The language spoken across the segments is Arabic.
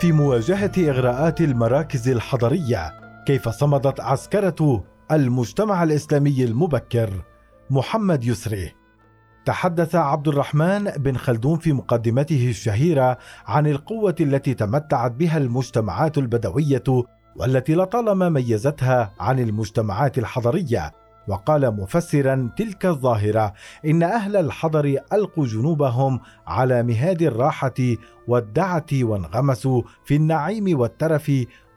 في مواجهة إغراءات المراكز الحضرية كيف صمدت عسكرة المجتمع الإسلامي المبكر محمد يسري. تحدث عبد الرحمن بن خلدون في مقدمته الشهيرة عن القوة التي تمتعت بها المجتمعات البدوية والتي لطالما ميزتها عن المجتمعات الحضرية وقال مفسرا تلك الظاهرة إن أهل الحضر ألقوا جنوبهم على مهاد الراحة والدعة وانغمسوا في النعيم والترف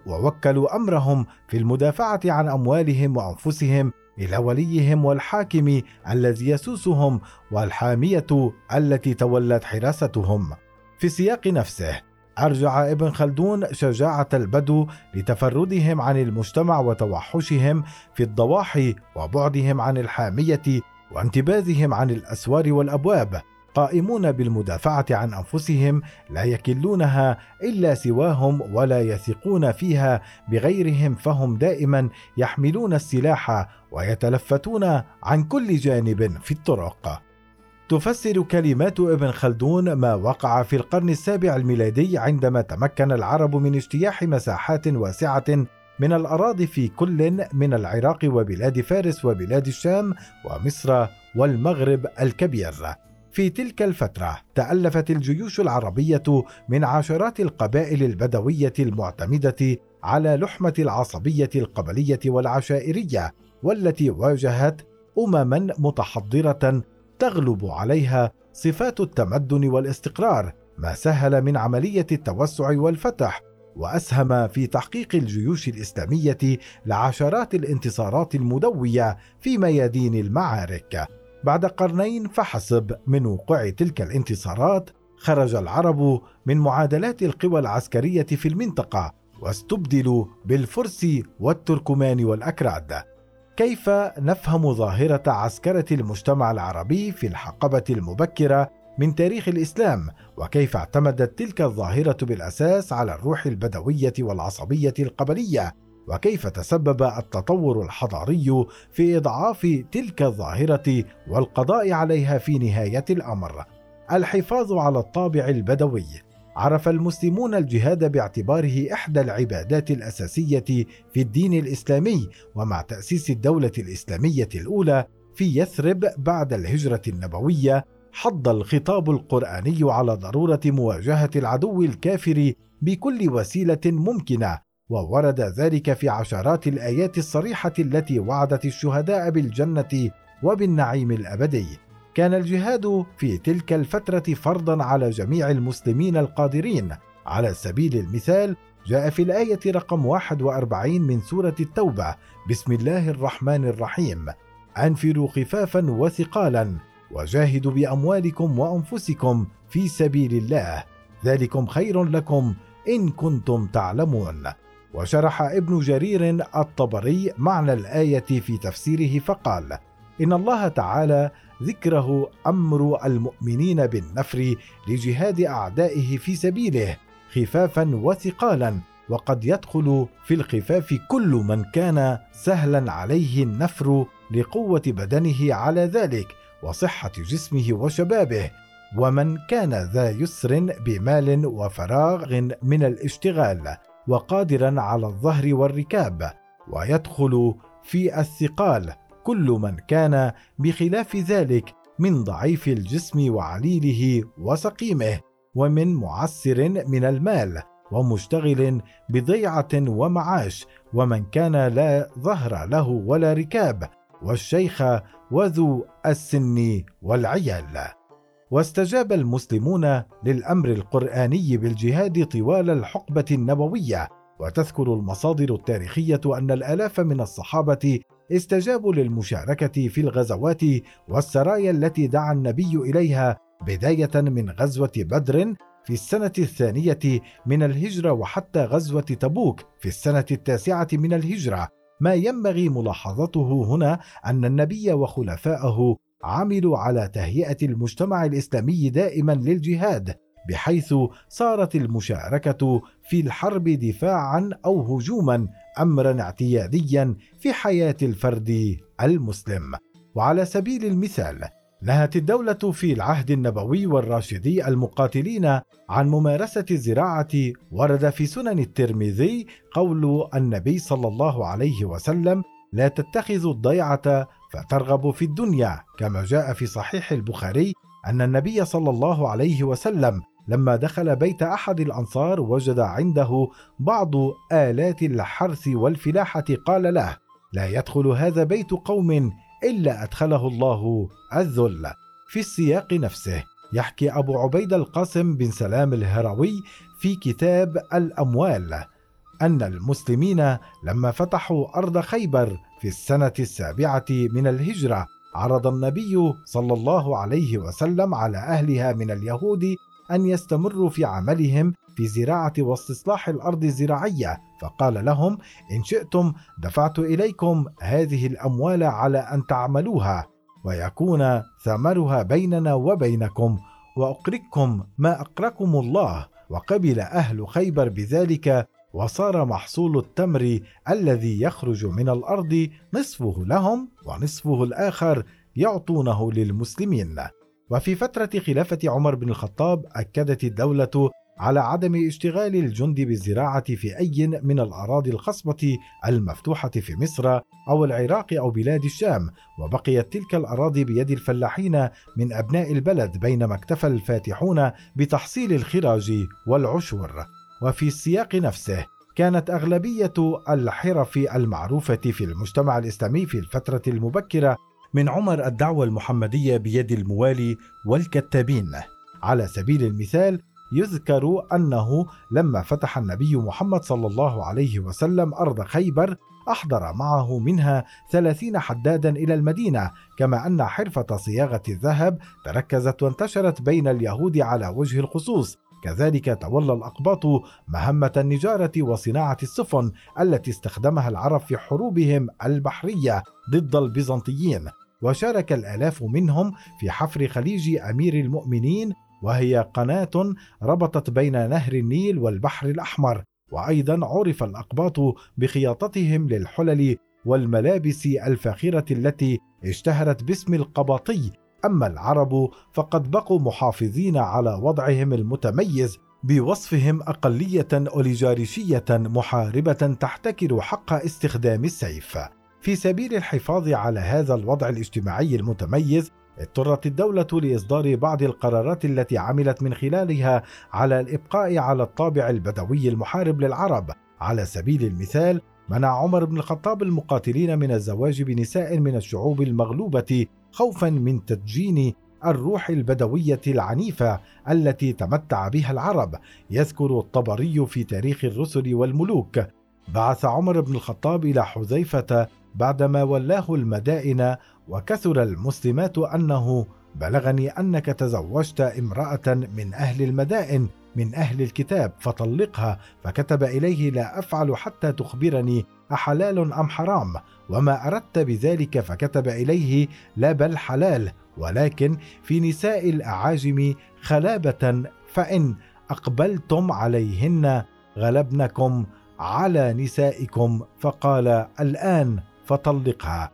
ووكلوا أمرهم في المدافعة عن أموالهم وأنفسهم إلى وليهم والحاكم الذي يسوسهم والحامية التي تولت حراستهم. في سياق نفسه أرجع ابن خلدون شجاعة البدو لتفردهم عن المجتمع وتوحشهم في الضواحي وبعدهم عن الحامية وانتباذهم عن الأسوار والأبواب. قائمون بالمدافعة عن أنفسهم لا يكلونها إلا سواهم ولا يثقون فيها بغيرهم فهم دائما يحملون السلاح ويتلفتون عن كل جانب في الطرق. تفسر كلمات ابن خلدون ما وقع في القرن السابع الميلادي عندما تمكن العرب من اجتياح مساحات واسعة من الأراضي في كل من العراق وبلاد فارس وبلاد الشام ومصر والمغرب الكبير. في تلك الفترة تألفت الجيوش العربية من عشرات القبائل البدوية المعتمدة على لحمة العصبية القبلية والعشائرية والتي واجهت أمما متحضرة تغلب عليها صفات التمدن والاستقرار ما سهل من عملية التوسع والفتح وأسهم في تحقيق الجيوش الإسلامية لعشرات الانتصارات المدوية في ميادين المعارك. بعد قرنين فحسب من وقوع تلك الانتصارات خرج العرب من معادلات القوى العسكرية في المنطقة واستبدلوا بالفرس والتركمان والأكراد. كيف نفهم ظاهرة عسكرة المجتمع العربي في الحقبة المبكرة من تاريخ الإسلام؟ وكيف اعتمدت تلك الظاهرة بالأساس على الروح البدوية والعصبية القبلية؟ وكيف تسبب التطور الحضاري في إضعاف تلك الظاهرة والقضاء عليها في نهاية الأمر؟ الحفاظ على الطابع البدوي. عرف المسلمون الجهاد باعتباره إحدى العبادات الأساسية في الدين الإسلامي ومع تأسيس الدولة الإسلامية الأولى في يثرب بعد الهجرة النبوية حض الخطاب القرآني على ضرورة مواجهة العدو الكافر بكل وسيلة ممكنة وورد ذلك في عشرات الآيات الصريحة التي وعدت الشهداء بالجنة وبالنعيم الأبدي. كان الجهاد في تلك الفترة فرضا على جميع المسلمين القادرين. على سبيل المثال جاء في الآية رقم 41 من سورة التوبة بسم الله الرحمن الرحيم. أنفروا خفافا وثقالا وجاهدوا بأموالكم وأنفسكم في سبيل الله. ذلكم خير لكم إن كنتم تعلمون. وشرح ابن جرير الطبري معنى الآية في تفسيره فقال إن الله تعالى ذكره أمر المؤمنين بالنفر لجهاد أعدائه في سبيله خفافا وثقالا وقد يدخل في الخفاف كل من كان سهلا عليه النفر لقوة بدنه على ذلك وصحة جسمه وشبابه ومن كان ذا يسر بمال وفراغ من الاشتغال وقادرا على الظهر والركاب ويدخل في الثقال كل من كان بخلاف ذلك من ضعيف الجسم وعليله وسقيمه ومن معسر من المال ومشتغل بضيعة ومعاش ومن كان لا ظهر له ولا ركاب والشيخ وذو السن والعيال. واستجاب المسلمون للأمر القرآني بالجهاد طوال الحقبة النبوية وتذكر المصادر التاريخية أن الآلاف من الصحابة استجابوا للمشاركة في الغزوات والسرايا التي دعا النبي إليها بداية من غزوة بدر في السنة الثانية من الهجرة وحتى غزوة تبوك في السنة التاسعة من الهجرة. ما ينبغي ملاحظته هنا أن النبي وخلفاءه عملوا على تهيئة المجتمع الإسلامي دائما للجهاد بحيث صارت المشاركة في الحرب دفاعا أو هجوما امرا اعتياديا في حياة الفرد المسلم. وعلى سبيل المثال نهت الدولة في العهد النبوي والراشدي المقاتلين عن ممارسة الزراعة ورد في سنن الترمذي قول النبي صلى الله عليه وسلم لا تتخذوا الضيعة فترغبوا في الدنيا. كما جاء في صحيح البخاري أن النبي صلى الله عليه وسلم لما دخل بيت أحد الأنصار وجد عنده بعض آلات الحرث والفلاحة قال له لا يدخل هذا بيت قوم إلا أدخله الله الذل في السياق نفسه. يحكي أبو عبيد القاسم بن سلام الهروي في كتاب الأموال أن المسلمين لما فتحوا أرض خيبر في السنة السابعة من الهجرة عرض النبي صلى الله عليه وسلم على أهلها من اليهود أن يستمروا في عملهم في زراعة واستصلاح الأرض الزراعية. فقال لهم إن شئتم دفعت إليكم هذه الأموال على أن تعملوها ويكون ثمرها بيننا وبينكم وأقركم ما أقركم الله. وقبل أهل خيبر بذلك وصار محصول التمر الذي يخرج من الأرض نصفه لهم ونصفه الآخر يعطونه للمسلمين. وفي فترة خلافة عمر بن الخطاب أكدت الدولة على عدم اشتغال الجند بالزراعة في أي من الأراضي الخصبة المفتوحة في مصر أو العراق أو بلاد الشام وبقيت تلك الأراضي بيد الفلاحين من أبناء البلد بينما اكتفى الفاتحون بتحصيل الخراج والعشور. وفي السياق نفسه كانت أغلبية الحرف المعروفة في المجتمع الإسلامي في الفترة المبكرة من عمر الدعوة المحمدية بيد الموالي والكتابين. على سبيل المثال يذكر أنه لما فتح النبي محمد صلى الله عليه وسلم أرض خيبر أحضر معه منها ثلاثين حدادا إلى المدينة كما أن حرفة صياغة الذهب تركزت وانتشرت بين اليهود على وجه الخصوص. كذلك تولى الأقباط مهمة النجارة وصناعة السفن التي استخدمها العرب في حروبهم البحرية ضد البيزنطيين. وشارك الآلاف منهم في حفر خليج أمير المؤمنين وهي قناة ربطت بين نهر النيل والبحر الأحمر وأيضا عرف الأقباط بخياطتهم للحلل والملابس الفاخرة التي اشتهرت باسم القباطي أما العرب فقد بقوا محافظين على وضعهم المتميز بوصفهم أقلية أوليجارشية محاربة تحتكر حق استخدام السيف. في سبيل الحفاظ على هذا الوضع الاجتماعي المتميز اضطرت الدولة لإصدار بعض القرارات التي عملت من خلالها على الإبقاء على الطابع البدوي المحارب للعرب. على سبيل المثال منع عمر بن الخطاب المقاتلين من الزواج بنساء من الشعوب المغلوبة خوفا من تدجين الروح البدوية العنيفة التي تمتع بها العرب. يذكر الطبري في تاريخ الرسل والملوك بعث عمر بن الخطاب إلى حذيفة بعدما ولاه المدائن وكثر المسلمات أنه بلغني أنك تزوجت امرأة من أهل المدائن من أهل الكتاب فطلقها فكتب إليه لا أفعل حتى تخبرني أحلال أم حرام وما أردت بذلك فكتب إليه لا بل حلال ولكن في نساء الأعاجم خلابة فإن أقبلتم عليهن غلبنكم على نسائكم فقال الآن فطلقها.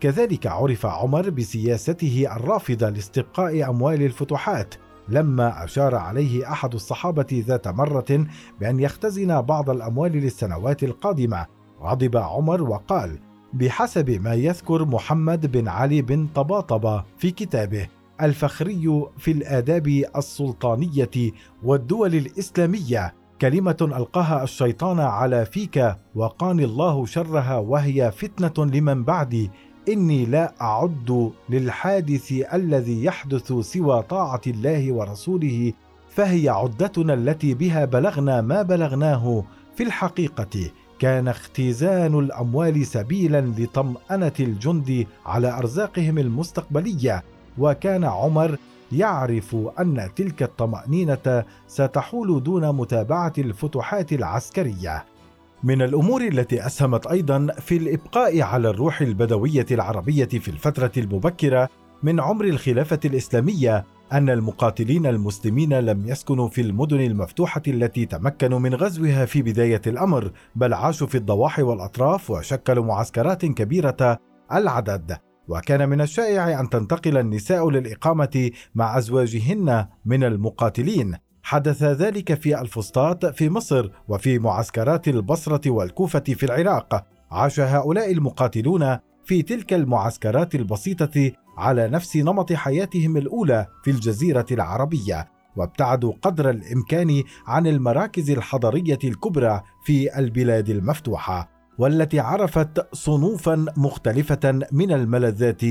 كذلك عرف عمر بسياسته الرافضة لاستبقاء أموال الفتوحات لما أشار عليه أحد الصحابة ذات مرة بأن يختزن بعض الأموال للسنوات القادمة. غضب عمر وقال بحسب ما يذكر محمد بن علي بن طباطبة في كتابه الفخري في الآداب السلطانية والدول الإسلامية كلمة ألقاها الشيطان على فيك وقاني الله شرها وهي فتنة لمن بعدي. إني لا أعد للحادث الذي يحدث سوى طاعة الله ورسوله فهي عدتنا التي بها بلغنا ما بلغناه. في الحقيقة كان اختزان الأموال سبيلا لطمأنة الجند على أرزاقهم المستقبلية وكان عمر يعرف أن تلك الطمأنينة ستحول دون متابعة الفتوحات العسكرية. من الأمور التي أسهمت أيضا في الإبقاء على الروح البدوية العربية في الفترة المبكرة من عمر الخلافة الإسلامية أن المقاتلين المسلمين لم يسكنوا في المدن المفتوحة التي تمكنوا من غزوها في بداية الأمر، بل عاشوا في الضواحي والأطراف وشكلوا معسكرات كبيرة العدد، وكان من الشائع أن تنتقل النساء للإقامة مع أزواجهن من المقاتلين. حدث ذلك في الفسطاط في مصر وفي معسكرات البصرة والكوفة في العراق. عاش هؤلاء المقاتلون في تلك المعسكرات البسيطة على نفس نمط حياتهم الأولى في الجزيرة العربية وابتعدوا قدر الإمكان عن المراكز الحضرية الكبرى في البلاد المفتوحة. والتي عرفت صنوفا مختلفة من الملذات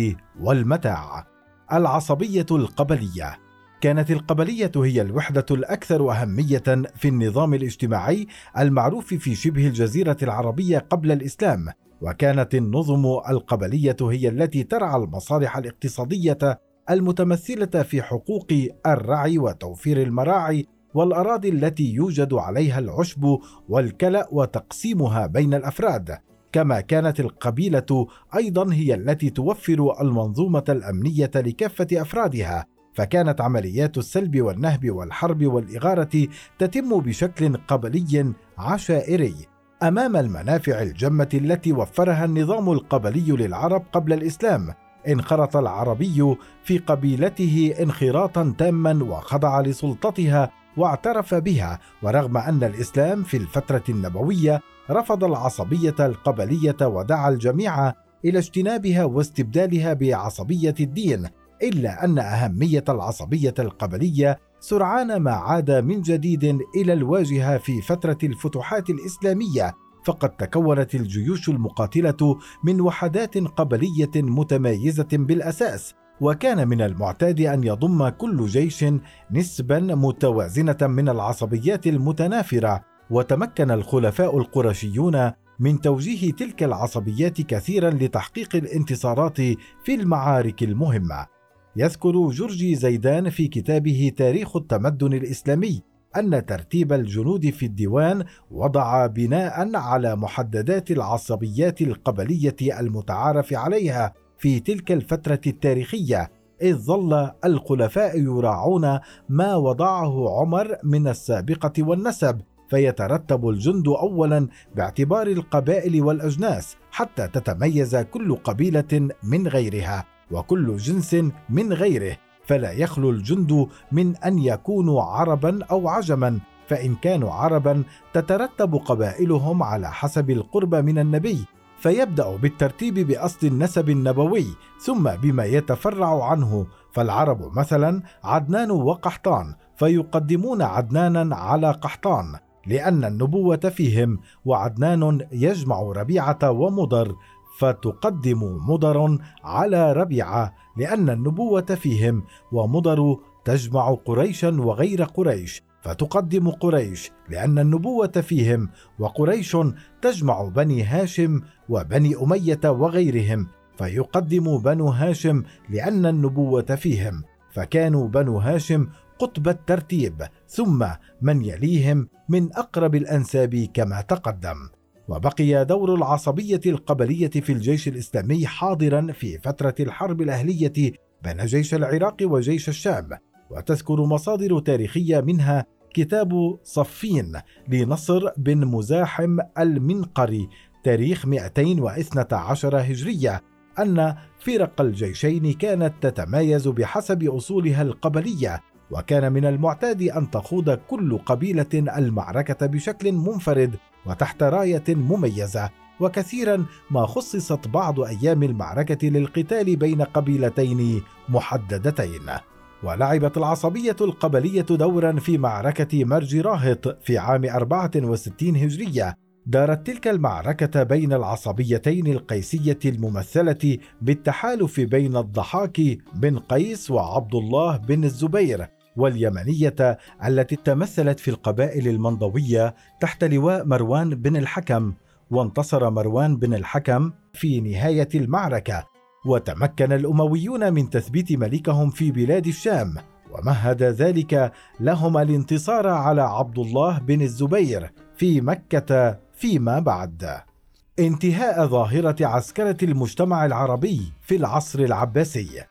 والمتاع. العصبية القبلية. كانت القبلية هي الوحدة الأكثر أهمية في النظام الاجتماعي المعروف في شبه الجزيرة العربية قبل الإسلام، وكانت النظم القبلية هي التي ترعى المصالح الاقتصادية المتمثلة في حقوق الرعي وتوفير المراعي والأراضي التي يوجد عليها العشب والكلأ وتقسيمها بين الأفراد. كما كانت القبيلة أيضا هي التي توفر المنظومة الأمنية لكافة أفرادها فكانت عمليات السلب والنهب والحرب والإغارة تتم بشكل قبلي عشائري أمام المنافع الجمة التي وفرها النظام القبلي للعرب قبل الإسلام انخرط العربي في قبيلته انخراطا تاما وخضع لسلطتها واعترف بها ورغم أن الإسلام في الفترة النبوية رفض العصبية القبلية ودعا الجميع إلى اجتنابها واستبدالها بعصبية الدين إلا أن أهمية العصبية القبلية سرعان ما عاد من جديد إلى الواجهة في فترة الفتوحات الإسلامية فقد تكونت الجيوش المقاتلة من وحدات قبلية متميزة بالأساس. وكان من المعتاد أن يضم كل جيش نسبا متوازنة من العصبيات المتنافرة وتمكن الخلفاء القرشيون من توجيه تلك العصبيات كثيرا لتحقيق الانتصارات في المعارك المهمة. يذكر جورجي زيدان في كتابه تاريخ التمدن الإسلامي أن ترتيب الجنود في الديوان وضع بناء على محددات العصبيات القبلية المتعارف عليها في تلك الفترة التاريخية إذ ظل الخلفاء يراعون ما وضعه عمر من السابقة والنسب فيترتب الجند اولا باعتبار القبائل والأجناس حتى تتميز كل قبيلة من غيرها وكل جنس من غيره. فلا يخلو الجند من أن يكونوا عربا أو عجما فإن كانوا عربا تترتب قبائلهم على حسب القرب من النبي فيبدأ بالترتيب بأصل النسب النبوي ثم بما يتفرع عنه. فالعرب مثلا عدنان وقحطان فيقدمون عدنانا على قحطان لأن النبوة فيهم وعدنان يجمع ربيعة ومضر فتقدم مضر على ربيعة لأن النبوة فيهم ومضر تجمع قريشا وغير قريش. فتقدم قريش لأن النبوة فيهم وقريش تجمع بني هاشم وبني أمية وغيرهم فيقدم بنو هاشم لأن النبوة فيهم. فكانوا بنو هاشم قطب الترتيب ثم من يليهم من أقرب الأنساب كما تقدم. وبقي دور العصبية القبلية في الجيش الإسلامي حاضرا في فترة الحرب الأهلية بين جيش العراق وجيش الشام. وتذكر مصادر تاريخية منها كتاب صفين لنصر بن مزاحم المنقري تاريخ 212 هجرية أن فرق الجيشين كانت تتمايز بحسب أصولها القبلية وكان من المعتاد أن تخوض كل قبيلة المعركة بشكل منفرد وتحت راية مميزة وكثيرا ما خصصت بعض أيام المعركة للقتال بين قبيلتين محددتين. ولعبت العصبية القبلية دورا في معركة مرج راهط في عام 64 هجرية. دارت تلك المعركة بين العصبيتين القيسية الممثلة بالتحالف بين الضحاك بن قيس وعبد الله بن الزبير واليمنية التي تمثلت في القبائل المنضوية تحت لواء مروان بن الحكم. وانتصر مروان بن الحكم في نهاية المعركة. وتمكن الأمويون من تثبيت ملكهم في بلاد الشام ومهد ذلك لهم الانتصار على عبد الله بن الزبير في مكة فيما بعد. انتهاء ظاهرة عسكرة المجتمع العربي في العصر العباسي.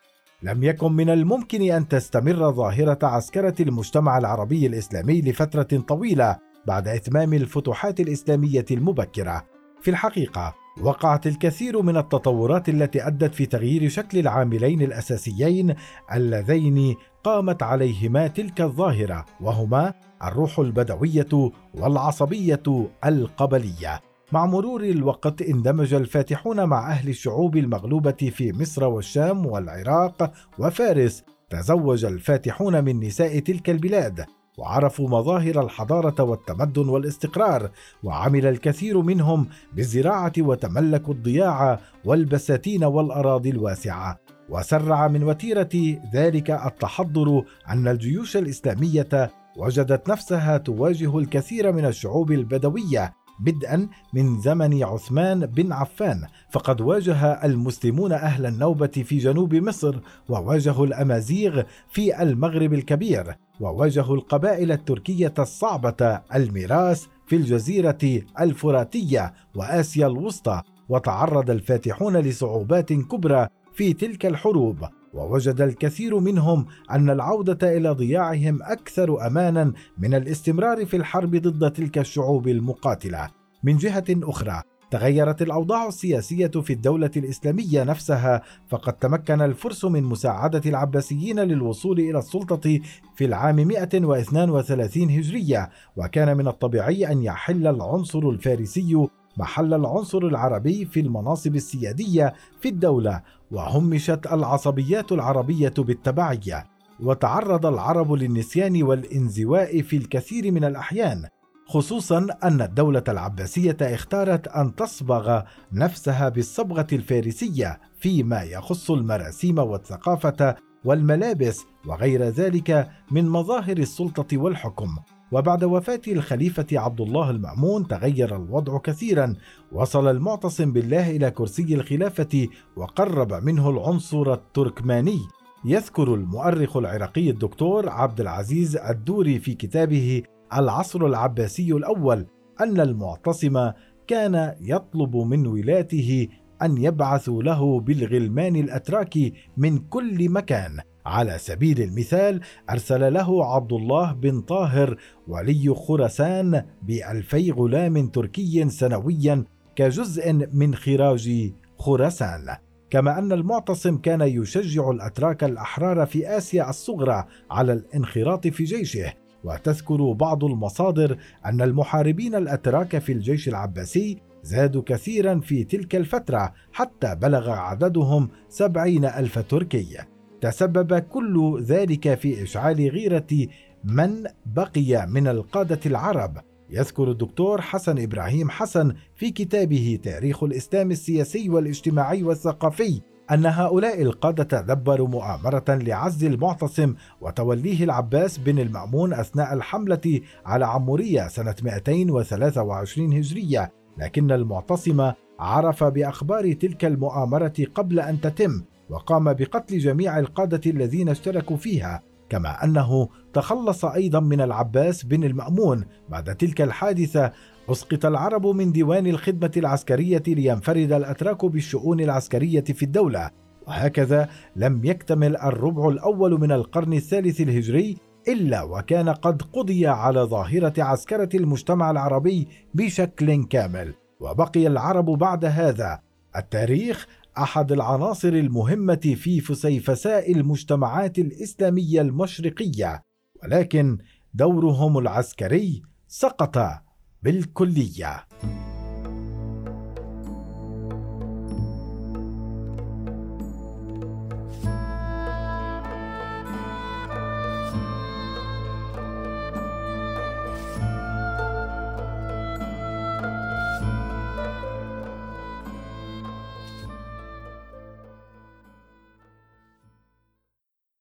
لم يكن من الممكن أن تستمر ظاهرة عسكرة المجتمع العربي الإسلامي لفترة طويلة بعد إتمام الفتوحات الإسلامية المبكرة. في الحقيقة وقعت الكثير من التطورات التي أدت في تغيير شكل العاملين الأساسيين اللذين قامت عليهما تلك الظاهرة وهما الروح البدوية والعصبية القبلية. مع مرور الوقت اندمج الفاتحون مع أهل الشعوب المغلوبة في مصر والشام والعراق وفارس. تزوج الفاتحون من نساء تلك البلاد. وعرفوا مظاهر الحضارة والتمدن والاستقرار وعمل الكثير منهم بالزراعة وتملكوا الضياع والبساتين والأراضي الواسعة. وسرع من وتيرة ذلك التحضر أن الجيوش الإسلامية وجدت نفسها تواجه الكثير من الشعوب البدوية بدءا من زمن عثمان بن عفان فقد واجه المسلمون أهل النوبة في جنوب مصر وواجهوا الأمازيغ في المغرب الكبير وواجهوا القبائل التركية الصعبة الميراث في الجزيرة الفراتية وآسيا الوسطى وتعرض الفاتحون لصعوبات كبرى في تلك الحروب. ووجد الكثير منهم أن العودة إلى ضياعهم أكثر امانا من الاستمرار في الحرب ضد تلك الشعوب المقاتلة. من جهة أخرى تغيرت الأوضاع السياسية في الدولة الإسلامية نفسها فقد تمكن الفرس من مساعدة العباسيين للوصول إلى السلطة في العام 132 هجرية. وكان من الطبيعي أن يحل العنصر الفارسي محل العنصر العربي في المناصب السيادية في الدولة وهمشت العصبيات العربية بالتبعية وتعرض العرب للنسيان والانزواء في الكثير من الأحيان خصوصا أن الدولة العباسية اختارت أن تصبغ نفسها بالصبغة الفارسية فيما يخص المراسيم والثقافة والملابس وغير ذلك من مظاهر السلطة والحكم. وبعد وفاة الخليفة عبد الله المأمون تغير الوضع كثيرا. وصل المعتصم بالله إلى كرسي الخلافة وقرب منه العنصر التركماني. يذكر المؤرخ العراقي الدكتور عبد العزيز الدوري في كتابه العصر العباسي الأول أن المعتصم كان يطلب من ولاته أن يبعثوا له بالغلمان الأتراك من كل مكان. على سبيل المثال أرسل له عبد الله بن طاهر ولي خراسان بألفي غلام تركي سنويا كجزء من خراج خراسان. كما أن المعتصم كان يشجع الأتراك الأحرار في آسيا الصغرى على الانخراط في جيشه. وتذكر بعض المصادر أن المحاربين الأتراك في الجيش العباسي زادوا كثيرا في تلك الفترة حتى بلغ عددهم سبعين ألف تركي. تسبب كل ذلك في إشعال غيرة من بقي من القادة العرب. يذكر الدكتور حسن إبراهيم حسن في كتابه تاريخ الإسلام السياسي والاجتماعي والثقافي أن هؤلاء القادة دبروا مؤامرة لعزل المعتصم وتوليه العباس بن المأمون أثناء الحملة على عمورية سنة 223 هجرية لكن المعتصم عرف بأخبار تلك المؤامرة قبل أن تتم. وقام بقتل جميع القادة الذين اشتركوا فيها كما أنه تخلص أيضا من العباس بن المأمون بعد تلك الحادثة أسقط العرب من ديوان الخدمة العسكرية لينفرد الأتراك بالشؤون العسكرية في الدولة. وهكذا لم يكتمل الربع الأول من القرن الثالث الهجري إلا وكان قد قضي على ظاهرة عسكرة المجتمع العربي بشكل كامل. وبقي العرب بعد هذا التاريخ أحد العناصر المهمة في فسيفساء المجتمعات الإسلامية المشرقية ولكن دورهم العسكري سقط بالكلية.